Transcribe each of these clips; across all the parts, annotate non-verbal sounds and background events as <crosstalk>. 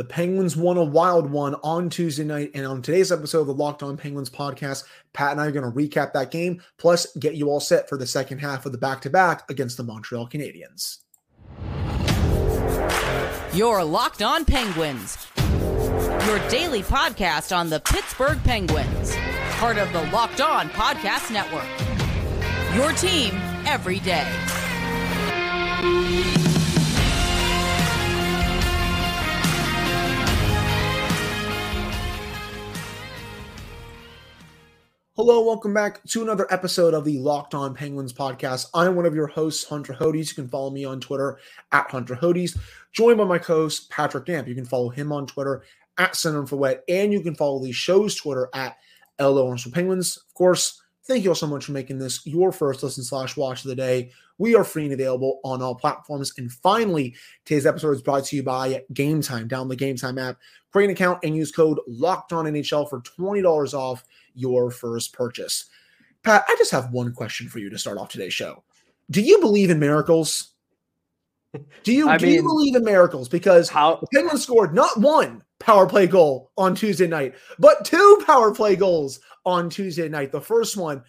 The Penguins won a wild one on Tuesday night. And on today's episode of the Locked On Penguins podcast, Pat and I are going to recap that game, plus get you all set for the second half of the back to back against the Montreal Canadiens. Your Locked On Penguins, your daily podcast on the Pittsburgh Penguins, part of the Locked On Podcast Network. Your team every day. Hello, welcome back to another episode of the Locked On Penguins podcast. I'm one of your hosts, Hunter Hodes. You can follow me on Twitter at Hunter Hodes. Joined by my co-host Patrick Damp. You can follow him on Twitter at Center for Wet, and you can follow the show's Twitter at LO Penguins. Of course, thank you all so much for making this your first listen slash watch of the day. We are free and available on all platforms. And finally, today's episode is brought to you by Game Time. Download the Game Time app, create an account, and use code Locked On NHL for twenty dollars off your first purchase. Pat, I just have one question for you to start off today's show. Do you believe in miracles? Do you, <laughs> do mean, you believe in miracles? Because how, the Penguins scored not one power play goal on Tuesday night, but two power play goals on Tuesday night. The first one,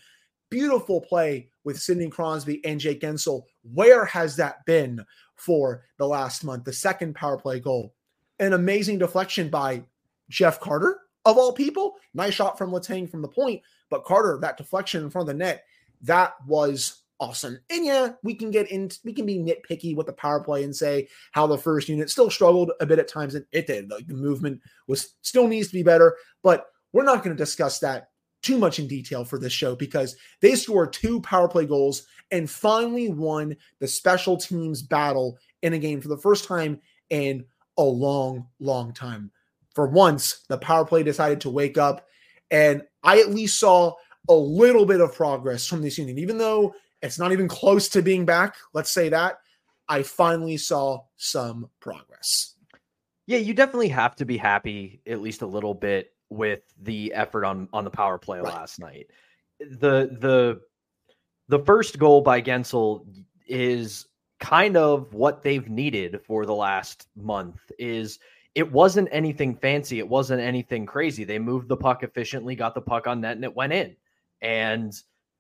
beautiful play with Sidney Crosby and Jake Guentzel. Where has that been for the last month? The second power play goal, an amazing deflection by Jeff Carter of all people. Nice shot from Letang from the point, but Carter, that deflection in front of the net, that was awesome. And yeah, we can get in, we can be nitpicky with the power play and say how the first unit still struggled a bit at times, and it did. Like the movement was still needs to be better, but we're not going to discuss that too much in detail for this show because they scored two power play goals and finally won the special teams battle in a game for the first time in a long, long time for once, the power play decided to wake up. And I at least saw a little bit of progress from this unit, even though it's not even close to being back. Let's say that. I finally saw some progress. Yeah, you definitely have to be happy at least a little bit with the effort on on the power play right. last night. The the the first goal by Guentzel is kind of what they've needed for the last month is it wasn't anything fancy. It wasn't anything crazy. They moved the puck efficiently, got the puck on net, and it went in. And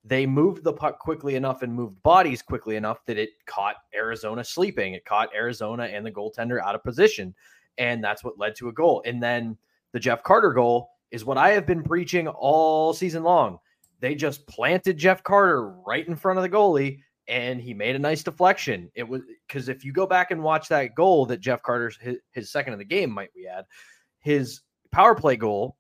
they moved the puck quickly enough and moved bodies quickly enough that it caught Arizona sleeping. It caught Arizona and the goaltender out of position. And that's what led to a goal. And then the Jeff Carter goal is what I have been preaching all season long. They just planted Jeff Carter right in front of the goalie and he made a nice deflection. It was because if you go back and watch that goal that Jeff Carter's his, his, second of the game, might we add, his power play goal,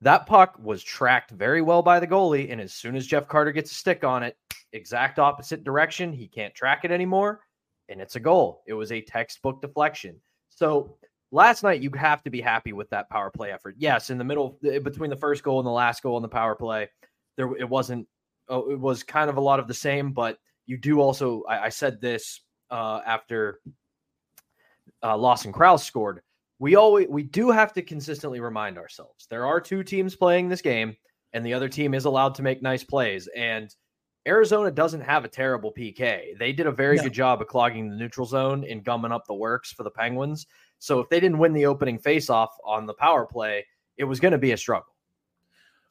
that puck was tracked very well by the goalie. And as soon as Jeff Carter gets a stick on it, exact opposite direction, he can't track it anymore. And it's a goal. It was a textbook deflection. So last night, you have to be happy with that power play effort. Yes, in the middle, between the first goal and the last goal in the power play, there it wasn't oh, it was kind of a lot of the same, but you do also, I, I said this uh, after uh, Lawson Crouse scored. We always we do have to consistently remind ourselves there are two teams playing this game, and the other team is allowed to make nice plays. And Arizona doesn't have a terrible PK. They did a very no. good job of clogging the neutral zone and gumming up the works for the Penguins. So if they didn't win the opening faceoff on the power play, it was going to be a struggle.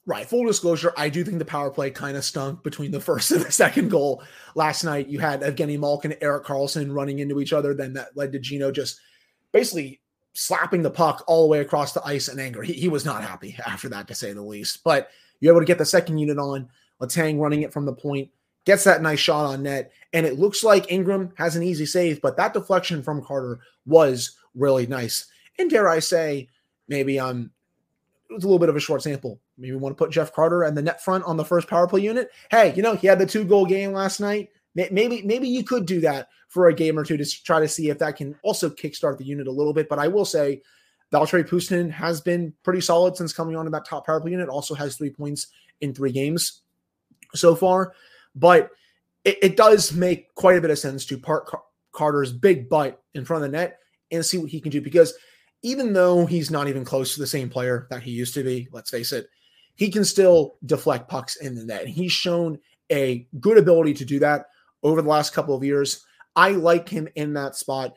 Right. Full disclosure, I do think the power play kind of stunk between the <laughs> first and the second goal last night. You had Evgeny Malkin and Erik Karlsson running into each other. Then that led to Gino just basically slapping the puck all the way across the ice in anger. He, he was not happy <laughs> after that, to say the least. But you're able to get the second unit on. Letang running it from the point, gets that nice shot on net. And it looks like Ingram has an easy save, but that deflection from Carter was really nice. And dare I say, maybe I'm it was a little bit of a short sample. Maybe want to put Jeff Carter and the net front on the first power play unit. Hey, you know, he had the two goal game last night. Maybe, maybe you could do that for a game or two to try to see if that can also kickstart the unit a little bit. But I will say, Valtteri Puustinen has been pretty solid since coming on to that top power play unit. Also has three points in three games so far. But it, it does make quite a bit of sense to park Car- Carter's big butt in front of the net and see what he can do because – even though he's not even close to the same player that he used to be, let's face it, he can still deflect pucks in the net. He's shown a good ability to do that over the last couple of years. I like him in that spot.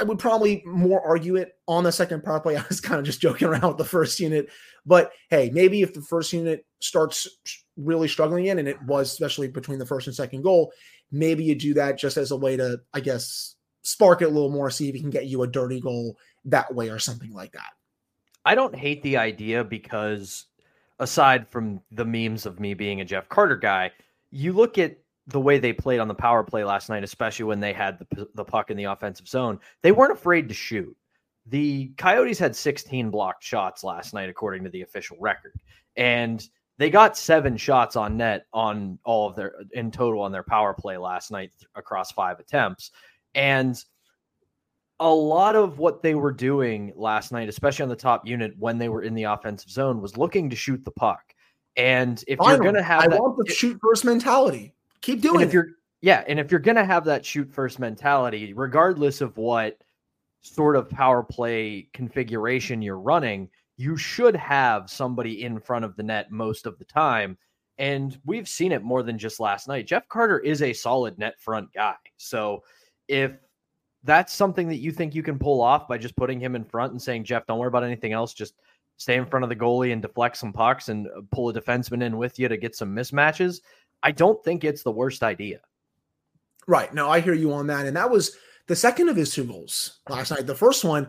I would probably more argue it on the second power play. <laughs> I was kind of just joking around with the first unit, but hey, maybe if the first unit starts really struggling in, and it was especially between the first and second goal, maybe you do that just as a way to, I guess, spark it a little more, see if you can get you a dirty goal that way or something like that. I don't hate the idea because aside from the memes of me being a Jeff Carter guy, you look at the way they played on the power play last night, especially when they had the, the puck in the offensive zone, they weren't afraid to shoot. The Coyotes had 16 blocked shots last night, according to the official record. And they got seven shots on net on all of their in total on their power play last night across five attempts. And a lot of what they were doing last night, especially on the top unit when they were in the offensive zone, was looking to shoot the puck. And if Final. you're going to have, I that, want the shoot first mentality. Keep doing if it. You're, yeah, and if you're going to have that shoot first mentality, regardless of what sort of power play configuration you're running, you should have somebody in front of the net most of the time. And we've seen it more than just last night. Jeff Carter is a solid net front guy. So if that's something that you think you can pull off by just putting him in front and saying, Jeff, don't worry about anything else. Just stay in front of the goalie and deflect some pucks and uh, pull a defenseman in with you to get some mismatches. I don't think it's the worst idea. Right. No, I hear you on that. And that was the second of his two goals last night. The first one,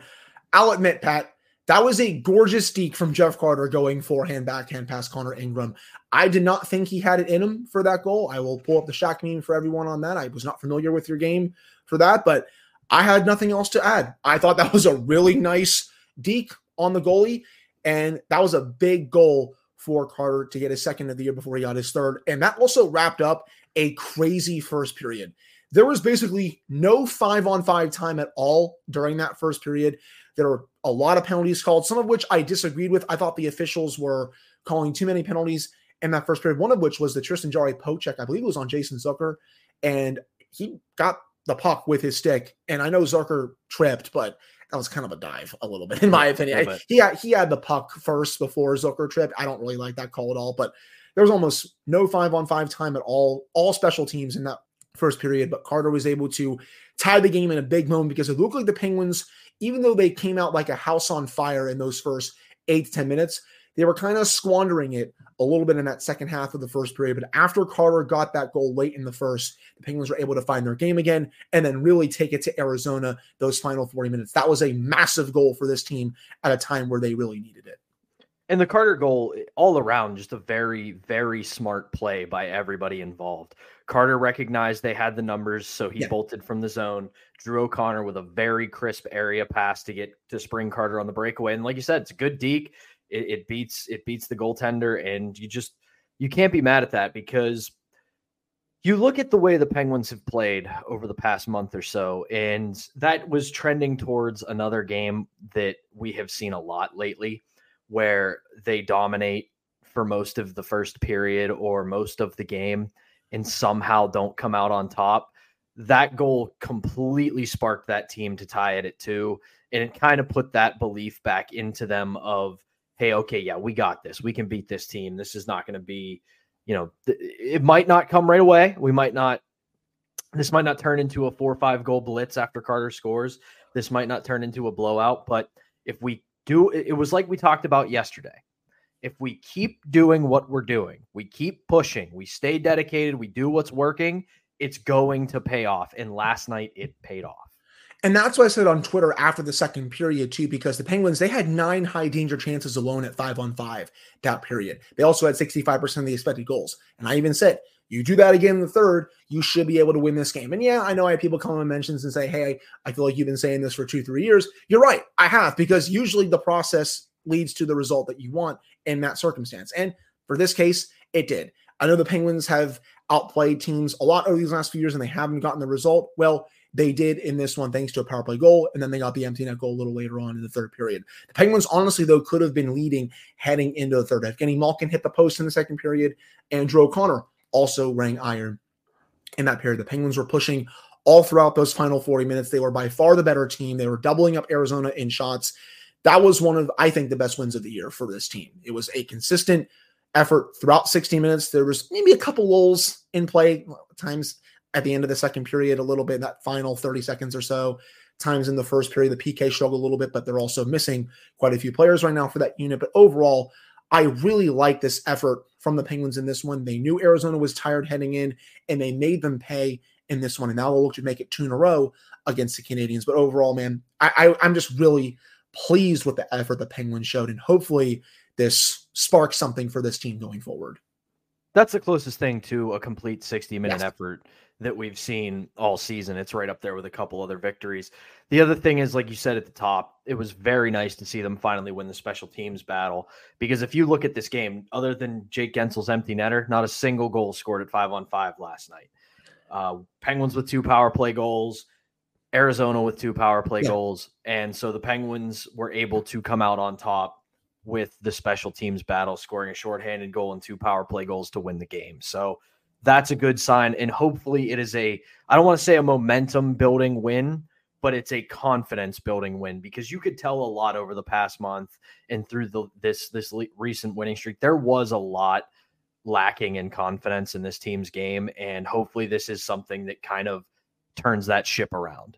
I'll admit, Pat, that was a gorgeous deke from Jeff Carter going forehand, backhand past Connor Ingram. I did not think he had it in him for that goal. I will pull up the Shaq meme for everyone on that. I was not familiar with your game for that, but I had nothing else to add. I thought that <laughs> was a really nice deke on the goalie, and that was a big goal for Carter to get his second of the year before he got his third. And that also wrapped up a crazy first period. There was basically no five on five time at all during that first period. There were a lot of penalties called, some of which I disagreed with. I thought the officials were calling too many penalties in that first period, one of which was the Tristan Jarry poke check. I believe it was on Jason Zucker. And he got the puck with his stick. And I know Zucker tripped, but that was kind of a dive a little bit, in my opinion. He had, he had the puck first before Zucker tripped. I don't really like that call at all, but there was almost no five on five time at all, all special teams in that first period. But Carter was able to tie the game in a big moment because it looked like the Penguins, even though they came out like a house on fire in those first eight to 10 minutes, they were kind of squandering it a little bit in that second half of the first period. But after Carter got that goal late in the first, the Penguins were able to find their game again and then really take it to Arizona those final 40 minutes. That was a massive goal for this team at a time where they really needed it. And the Carter goal, all around, just a very, very smart play by everybody involved. Carter recognized they had the numbers, so he yeah. bolted from the zone. Drew O'Connor with a very crisp area pass to get to spring Carter on the breakaway. And like you said, it's a good deke. It, it beats it beats the goaltender, and you just you can't be mad at that because you look at the way the Penguins have played over the past month or so, and that was trending towards another game that we have seen a lot lately, where they dominate for most of the first period or most of the game and somehow don't come out on top. That goal completely sparked that team to tie it at two. And it kind of put that belief back into them of hey, okay, yeah, we got this. We can beat this team. This is not going to be, you know, th- it might not come right away. We might not, this might not turn into a four or five goal blitz after Carter scores. This might not turn into a blowout. But if we do, it was like we talked about yesterday. If we keep doing what we're doing, we keep pushing, we stay dedicated, we do what's working, it's going to pay off. And last night it paid off. And that's what I said on Twitter after the second period, too, because the Penguins, they had nine high danger chances alone at five on five that period. They also had 65% of the expected goals. And I even said, you do that again in the third, you should be able to win this game. And yeah, I know I have people come and mentions and say, hey, I feel like you've been saying this for two, three years. You're right. I have, because usually the process leads to the result that you want in that circumstance. And for this case, it did. I know the Penguins have outplayed teams a lot over these last few years and they haven't gotten the result. Well, they did in this one, thanks to a power play goal, and then they got the empty net goal a little later on in the third period. The Penguins, honestly, though, could have been leading heading into the third. Evgeny Malkin hit the post in the second period. Andrew O'Connor also rang iron in that period. The Penguins were pushing all throughout those final 40 minutes. They were by far the better team. They were doubling up Arizona in shots. That was one of, I think, the best wins of the year for this team. It was a consistent effort throughout 60 minutes. There was maybe a couple lulls in play times at the end of the second period, a little bit in that final 30 seconds or so. times in the first period. The PK struggled a little bit, but they're also missing quite a few players right now for that unit. But overall, I really like this effort from the Penguins in this one. They knew Arizona was tired heading in, and they made them pay in this one. And now they'll look to make it two in a row against the Canadiens. But overall, man, I, I, I'm just really pleased with the effort the Penguins showed, and hopefully this sparks something for this team going forward. That's the closest thing to a complete 60 minute Yes. effort that we've seen all season. It's right up there with a couple other victories. The other thing is, like you said at the top, it was very nice to see them finally win the special teams battle. Because if you look at this game, other than Jake Guentzel's empty netter, not a single goal scored at five on five last night. Uh, Penguins with two power play goals, Arizona with two power play Yeah. goals. And so the Penguins were able to come out on top with the special teams battle, scoring a shorthanded goal and two power play goals to win the game. So that's a good sign. And hopefully it is a, I don't want to say a momentum building win, but it's a confidence building win because you could tell a lot over the past month and through the this this le- recent winning streak. There was a lot lacking in confidence in this team's game. And hopefully this is something that kind of turns that ship around.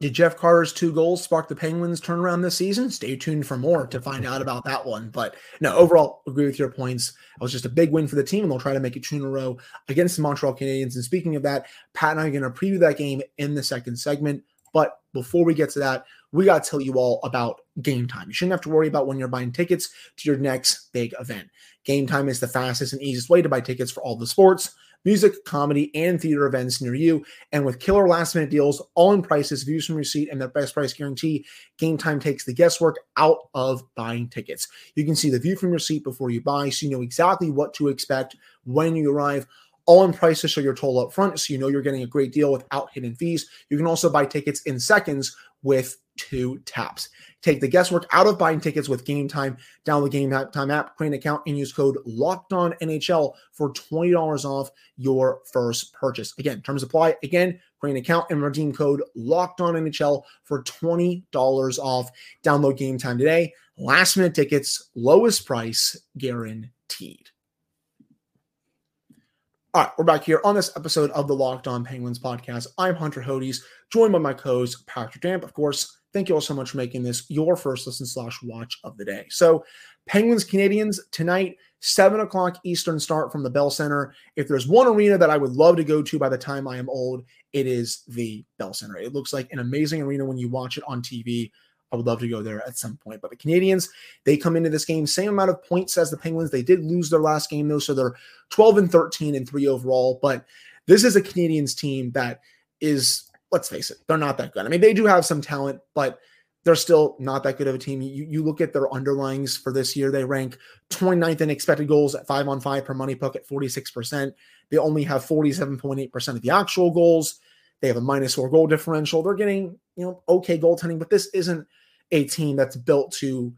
Did Jeff Carter's two goals spark the Penguins turnaround this season? Stay tuned for more to find out about that one. But no, overall, agree with your points. It was just a big win for the team, and they'll try to make it two in a row against the Montreal Canadiens. And speaking of that, Pat and I are going to preview that game in the second segment. But before we get to that, we got to tell you all about game time. You shouldn't have to worry about when you're buying tickets to your next big event. Game time is the fastest and easiest way to buy tickets for all the sports, music, comedy, and theater events near you. And with killer last minute deals, all in prices, views from seat, and the best price guarantee, Game Time takes the guesswork out of buying tickets. You can see the view from your seat before you buy, so you know exactly what to expect when you arrive. All in prices show your total up front, so you know you're getting a great deal without hidden fees. You can also buy tickets in seconds with two taps. Take the guesswork out of buying tickets with Game Time. Download Game Time app, create an account, and use code Locked On NHL for twenty dollars off your first purchase. Again, terms apply. Again, create an account and redeem code Locked On NHL for twenty dollars off. Download Game Time today. Last minute tickets, lowest price guaranteed. All right, we're back here on this episode of the Locked On Penguins podcast. I'm Hunter Hodes, joined by my co-host Patrick Damp. Of course, thank you all so much for making this your first listen slash watch of the day. So, Penguins Canadiens tonight, seven o'clock Eastern start from the Bell Center. If there's one arena that I would love to go to by the time I am old, it is the Bell Center. It looks like an amazing arena when you watch it on TV. I would love to go there at some point. But the Canadiens, they come into this game same amount of points as the Penguins. They did lose their last game though, so they're 12 and 13 and 3 overall, but this is a Canadiens team that is let's face it, they're not that good. I mean, they do have some talent, but they're still not that good of a team. You, you look at their underlings for this year, they rank 29th in expected goals at 5 on 5 per money puck at 46%. They only have 47.8% of the actual goals. They have a minus 4 goal differential. They're getting, you know, okay goaltending, but this isn't a team that's built to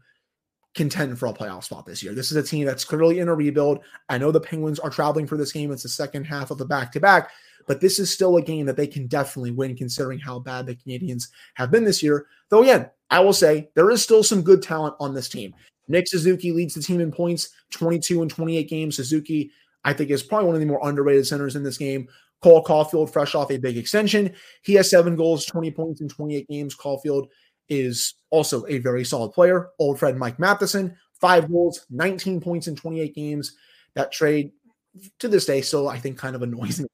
contend for a playoff spot this year. This is a team that's clearly in a rebuild. I know the Penguins are traveling for this game. It's the second half of the back to back, but this is still a game that they can definitely win considering how bad the Canadiens have been this year. Though, again, I will say there is still some good talent on this team. Nick Suzuki leads the team in points, 22 and 28 games. Suzuki, I think, is probably one of the more underrated centers in this game. Cole Caulfield, fresh off a big extension. He has seven goals, 20 points in 28 games. Caulfield is also a very solid player. Old friend Mike Matheson, five goals, 19 points in 28 games. That trade to this day still, I think, kind of annoys me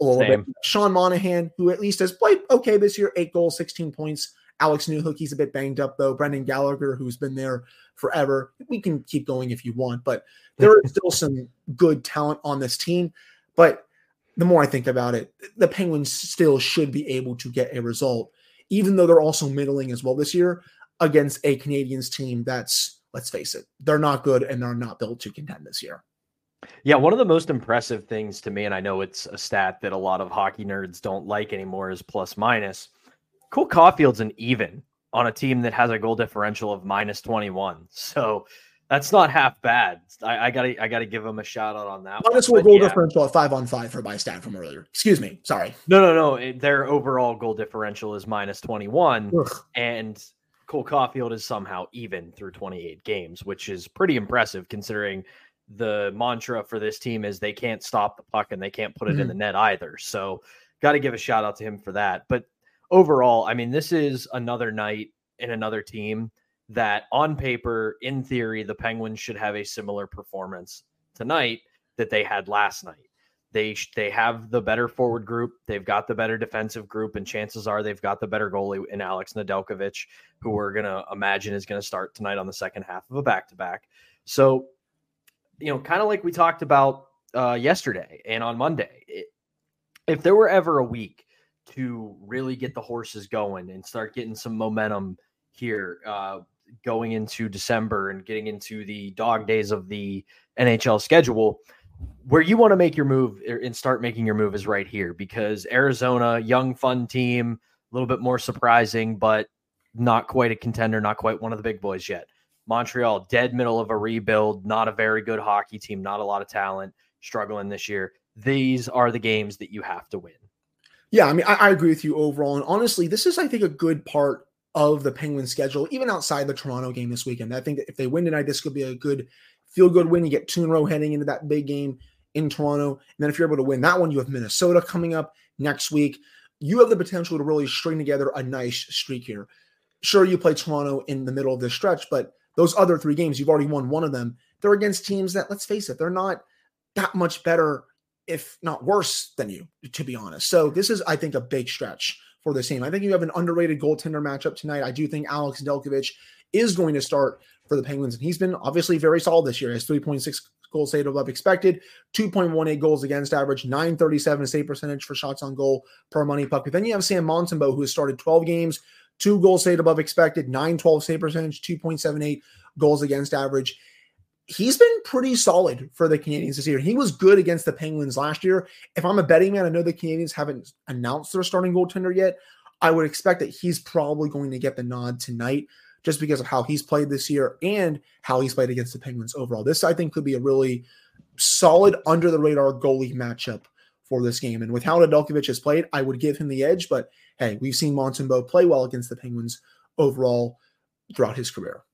a little Same. bit. Sean Monahan, who at least has played okay this year, eight goals, 16 points. Alex Newhook, he's a bit banged up though. Brendan Gallagher, who's been there forever. We can keep going if you want, but there is still some good talent on this team. But the more I think about it, the Penguins still should be able to get a result, even though they're also middling as well this year against a Canadiens team that's, let's face it, they're not good and they're not built to contend this year. Yeah, one of the most impressive things to me, and I know it's a stat that a lot of hockey nerds don't like anymore, is plus minus. Cole Caulfield's an even on a team that has a goal differential of minus 21. So that's not half bad. I, I gotta I gotta give him a shout out on that. Minus one. goal yeah. differential at five on five for my stat from earlier. Excuse me. Sorry. No, no, no. it- Their overall goal differential is minus 21. And Cole Caulfield is somehow even through 28 games, which is pretty impressive considering the mantra for this team is they can't stop the puck and they can't put it in Mhm. the net either. So, got to give a shout out to him for that. But overall, I mean, this is another night in another team that on paper, in theory, the Penguins should have a similar performance tonight that they had last night. They they have the better forward group. They've got the better defensive group, and chances are they've got the better goalie in Alex Nedeljkovic, who we're gonna imagine is gonna start tonight on the second half of a back to back. So, you know, kind of like we talked about uh, yesterday and on Monday, it, if there were ever a week to really get the horses going and start getting some momentum here, uh, going into December and getting into the dog days of the NHL schedule where you want to make your move er, and start making your move is right here because Arizona, young, fun team, a little bit more surprising, but not quite a contender, not quite one of the big boys yet. Montreal, dead middle of a rebuild, not a very good hockey team, not a lot of talent, struggling this year. These are the games that you have to win. Yeah, I mean, I, I agree with you overall. And honestly, this is, I think, a good part of the Penguins schedule, even outside the Toronto game this weekend. I think that if they win tonight, this could be a good feel good win. You get two in a row heading into that big game in Toronto. And then if you're able to win that one, you have Minnesota coming up next week. You have the potential to really string together a nice streak here. Sure, you play Toronto in the middle of this stretch, but those other three games, you've already won one of them. They're against teams that, let's face it, they're not that much better, if not worse than you, to be honest. So this is, I think, a big stretch for the team. I think you have an underrated goaltender matchup tonight. I do think Alex Nedeljkovic is going to start for the Penguins, and he's been obviously very solid this year. He has 3.6 goals saved above expected, 2.18 goals against average, 937 save percentage for shots on goal per money puck. But then you have Sam Montembeault, who has started 12 games, two goals saved above expected, 912 save percentage, 2.78 goals against average. He's been pretty solid for the Canadiens this year. He was good against the Penguins last year. If I'm a betting man, I know the Canadiens haven't announced their starting goaltender yet. I would expect that he's probably going to get the nod tonight just because of how he's played this year and how he's played against the Penguins overall. This, I think, could be a really solid under the radar goalie matchup for this game. And with how Nedeljkovic has played, I would give him the edge. But hey, we've seen Montembeault play well against the Penguins overall throughout his career.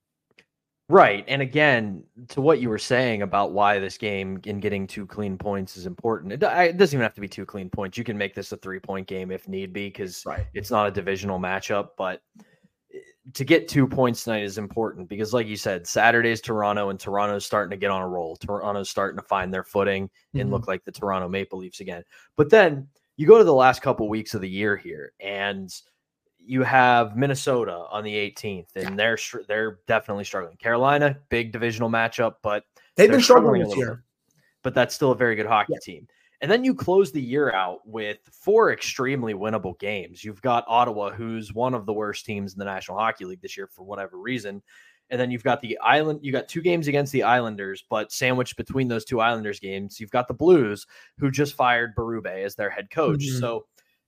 Right. And again, to what you were saying about why this game in getting two clean points is important, it, it doesn't even have to be two clean points. You can make this a three point game if need be because right. it's not a divisional matchup. But to get two points tonight is important because, like you said, Saturday's Toronto and Toronto's starting to get on a roll. Toronto's starting to find their footing mm-hmm. and look like the Toronto Maple Leafs again. But then you go to the last couple weeks of the year here, and you have Minnesota on the 18th, and yeah. they're they're definitely struggling. Carolina, big divisional matchup, but they've been struggling, struggling this year. Bit, but that's still a very good hockey yeah. team. And then you close the year out with four extremely winnable games. You've got Ottawa, who's one of the worst teams in the National Hockey League this year for whatever reason. And then you've got the Island, you got two games against the Islanders, but sandwiched between those two Islanders games, you've got the Blues, who just fired Berube as their head coach. Mm-hmm. So,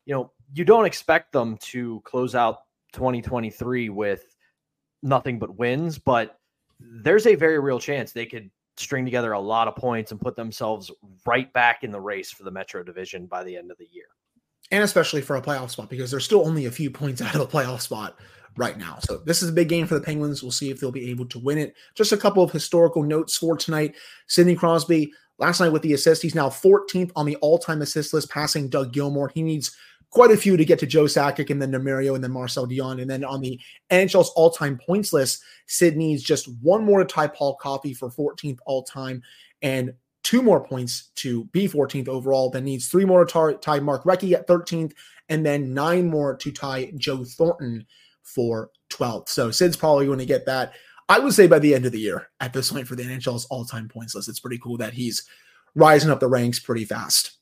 you know, you don't expect them to close out 2023 with nothing but wins, but there's a very real chance they could string together a lot of points and put themselves right back in the race for the Metro Division by the end of the year. And especially for a playoff spot because they're still only a few points <laughs> out of a playoff spot right now. So this is a big game for the Penguins. We'll see if they'll be able to win it. Just a couple of historical notes for tonight. Sidney Crosby last night with the assist. He's now 14th on the all-time assist list, passing Doug Gilmour. He needs quite a few to get to Joe Sakic and then Nemario and then Marcel Dionne. And then on the NHL's all time points list, Sid needs just one more to tie Paul Coffey for 14th all time and two more points to be 14th overall. Then needs three more to tie Mark Recchi at 13th and then nine more to tie Joe Thornton for 12th. So Sid's probably going to get that. I would say by the end of the year at this point for the NHL's all time points list. It's pretty cool that he's rising up the ranks pretty fast.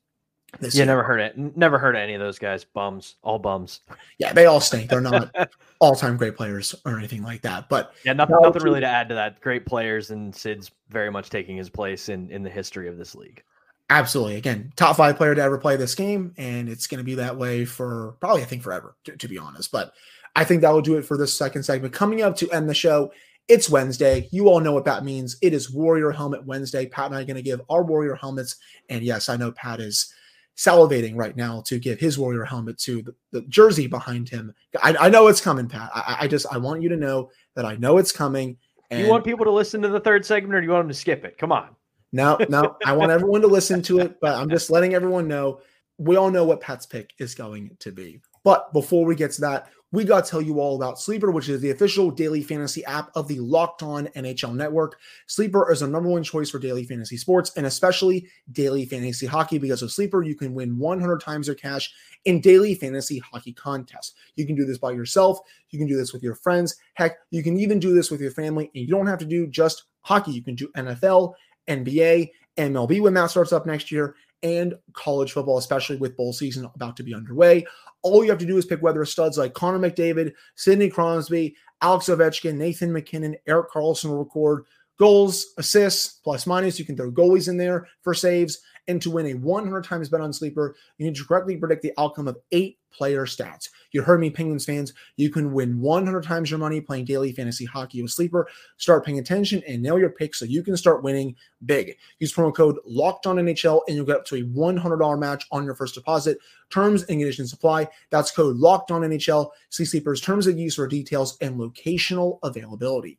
This yeah, year. never heard it. Never heard of any of those guys. Bums, all bums. Yeah, they all stink. They're not <laughs> all-time great players or anything like that. But yeah, nothing, nothing really to add to that. Great players, and Sid's very much taking his place in in the history of this league. Absolutely. Again, top five player to ever play this game, and it's going to be that way for probably I think forever, to, to be honest. But I think that will do it for this second segment. Coming up to end the show, it's Wednesday. You all know what that means. It is Warrior Helmet Wednesday. Pat and I are going to give our Warrior helmets, and yes, I know Pat is salivating right now to give his warrior helmet to the, the jersey behind him. I, I, know it's coming, Pat. I, I, just I want you to know that I know it's coming. And you want people to listen to the third segment, or do you want them to skip it? Come on. No, no, I want everyone to listen to it, but I'm just letting everyone know we all know what Pat's pick is going to be. But before we get to that, we got to tell you all about Sleeper, which is the official daily fantasy app of the Locked On NHL Network. Sleeper is our number one choice for daily fantasy sports and especially daily fantasy hockey because with Sleeper, you can win 100 times your cash in daily fantasy hockey contests. You can do this by yourself, you can do this with your friends. Heck, you can even do this with your family, and you don't have to do just hockey. You can do NFL, NBA, MLB when that starts up next year, and college football, especially with bowl season about to be underway. All you have to do is pick whether studs like Connor McDavid, Sidney Crosby, Alex Ovechkin, Nathan MacKinnon, Erik Karlsson will record goals, assists, plus minus. You can throw goalies in there for saves. And to win a 100 times bet on Sleeper, you need to correctly predict the outcome of eight player stats. You heard me, Penguins fans. You can win 100 times your money playing daily fantasy hockey with Sleeper. Start paying attention and nail your picks so you can start winning big. Use promo code Locked On NHL and you'll get up to a $100 match on your first deposit. Terms and conditions apply. That's code Locked On NHL. See Sleeper's terms of use for details and locational availability.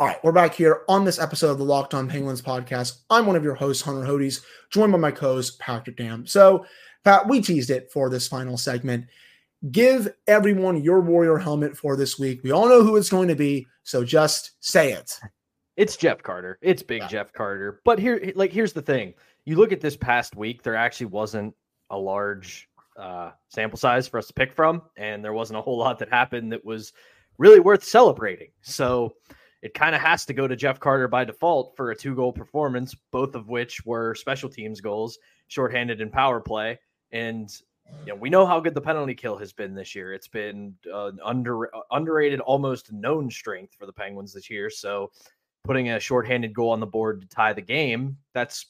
All right, we're back here on this episode of the Locked On Penguins podcast. I'm one of your hosts, Hunter Hodes, joined by my co-host Patrick Dam. So, Pat, we teased it for this final segment. Give everyone your Warrior helmet for this week. We all know who it's going to be, so just say it. It's Jeff Carter. It's big yeah. Jeff Carter. But here, like, here's the thing: you look at this past week, there actually wasn't a large uh, sample size for us to pick from, and there wasn't a whole lot that happened that was really worth celebrating. So it kind of has to go to Jeff Carter by default for a two goal performance, both of which were special teams goals, shorthanded in power play. And you know, we know how good the penalty kill has been this year. It's been uh, under underrated, almost known strength for the Penguins this year. So putting a shorthanded goal on the board to tie the game, that's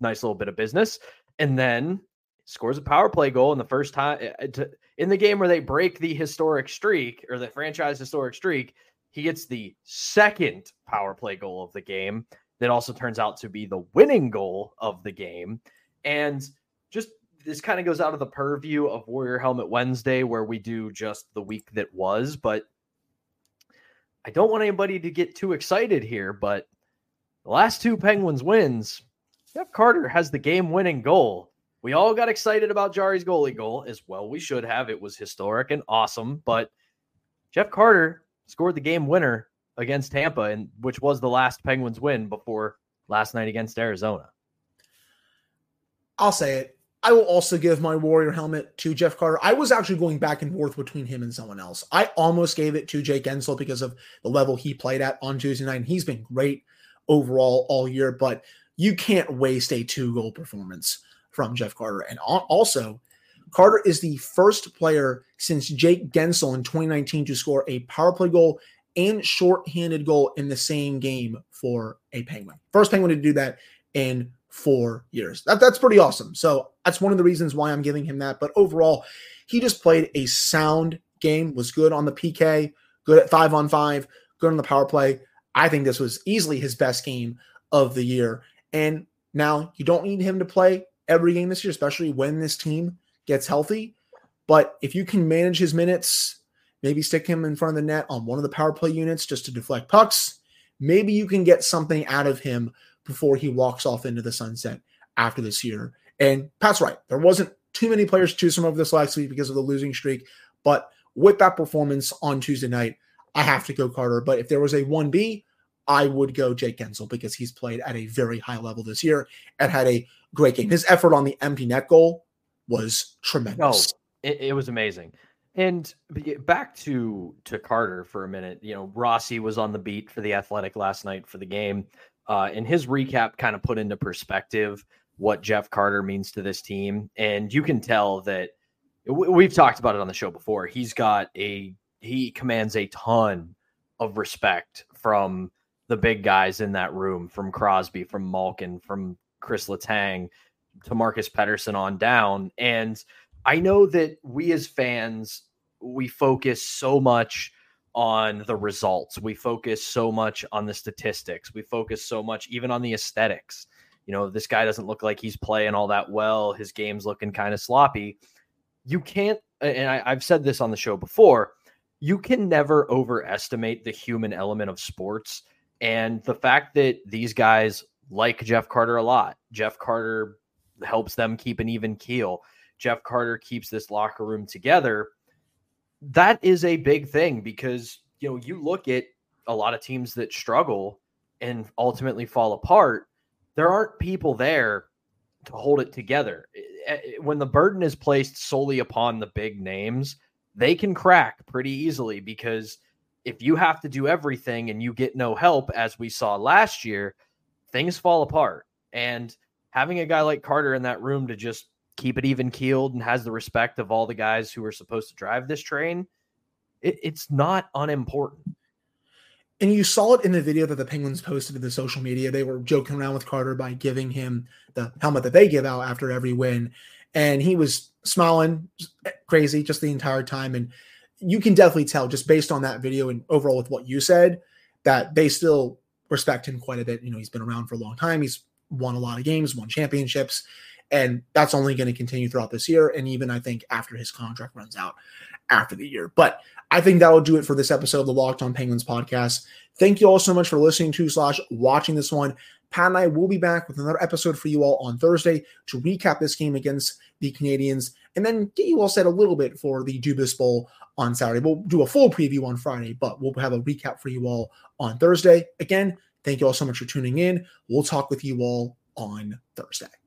nice little bit of business. And then scores a power play goal in the first time uh, in the game where they break the historic streak or the franchise historic streak he gets the second power play goal of the game that also turns out to be the winning goal of the game. And just this kind of goes out of the purview of Warrior Helmet Wednesday, where we do just the week that was. But I don't want anybody to get too excited here. But the last two Penguins wins, Jeff Carter has the game winning goal. We all got excited about Jarry's goalie goal as well. We should have. It was historic and awesome. But Jeff Carter scored the game winner against Tampa, and which was the last Penguins win before last night against Arizona. I'll say it. I will also give my Warrior helmet to Jeff Carter. I was actually going back and forth between him and someone else. I almost gave it to Jake Guentzel because of the level he played at on Tuesday night. And he's been great overall all year, but you can't waste a two goal performance from Jeff Carter. And also, Carter is the first player since Jake Guentzel in 2019 to score a power play goal and short-handed goal in the same game for a Penguin. First Penguin to do that in four years. That, that's pretty awesome. So that's one of the reasons why I'm giving him that. But overall, he just played a sound game, was good on the PK, good at five on five, good on the power play. I think this was easily his best game of the year. And now you don't need him to play every game this year, especially when this team gets healthy. But if you can manage his minutes, maybe stick him in front of the net on one of the power play units just to deflect pucks, maybe you can get something out of him before he walks off into the sunset after this year. And Pat's right. There wasn't too many players to choose from over this last week because of the losing streak. But with that performance on Tuesday night, I have to go Carter. But if there was a 1B, I would go Jake Guentzel because he's played at a very high level this year and had a great game. His effort on the empty net goal was tremendous. Oh, it, it was amazing. And back to to Carter for a minute. You know, Rossi was on the beat for the Athletic last night for the game, uh, and his recap kind of put into perspective what Jeff Carter means to this team. And you can tell that we've talked about it on the show before. He's got a he commands a ton of respect from the big guys in that room, from Crosby, from Malkin, from Chris Letang, to Marcus Pettersson on down. And I know that we as fans, we focus so much on the results. We focus so much on the statistics. We focus so much even on the aesthetics. You know, this guy doesn't look like he's playing all that well. His game's looking kind of sloppy. You can't, and I, I've said this on the show before, you can never overestimate the human element of sports. And the fact that these guys like Jeff Carter a lot, Jeff Carter helps them keep an even keel. Jeff Carter keeps this locker room together. That is a big thing because you know you look at a lot of teams that struggle and ultimately fall apart. There aren't people there to hold it together. Eh, eh, eh, when the burden is placed solely upon the big names, they can crack pretty easily because if you have to do everything and you get no help, as we saw last year, things fall apart. And having a guy like Carter in that room to just keep it even keeled and has the respect of all the guys who are supposed to drive this train, it, it's not unimportant. And you saw it in the video that the Penguins posted to the social media. They were joking around with Carter by giving him the helmet that they give out after every win. And he was smiling eh, crazy just the entire time. And you can definitely tell just based on that video and overall with what you said that they still respect him quite a bit. You know, he's been around for a long time. He's won a lot of games, won championships, and that's only going to continue throughout this year. And even I think after his contract runs out after the year. But I think that'll do it for this episode of the Locked On Penguins podcast. Thank you all so much for listening to slash watching this one. Pat and I will be back with another episode for you all on Thursday to recap this game against the Canadiens and then get you all set a little bit for the Dubas Bowl on Saturday. We'll do a full preview on Friday, but we'll have a recap for you all on Thursday. Again, thank you all so much for tuning in. We'll talk with you all on Thursday.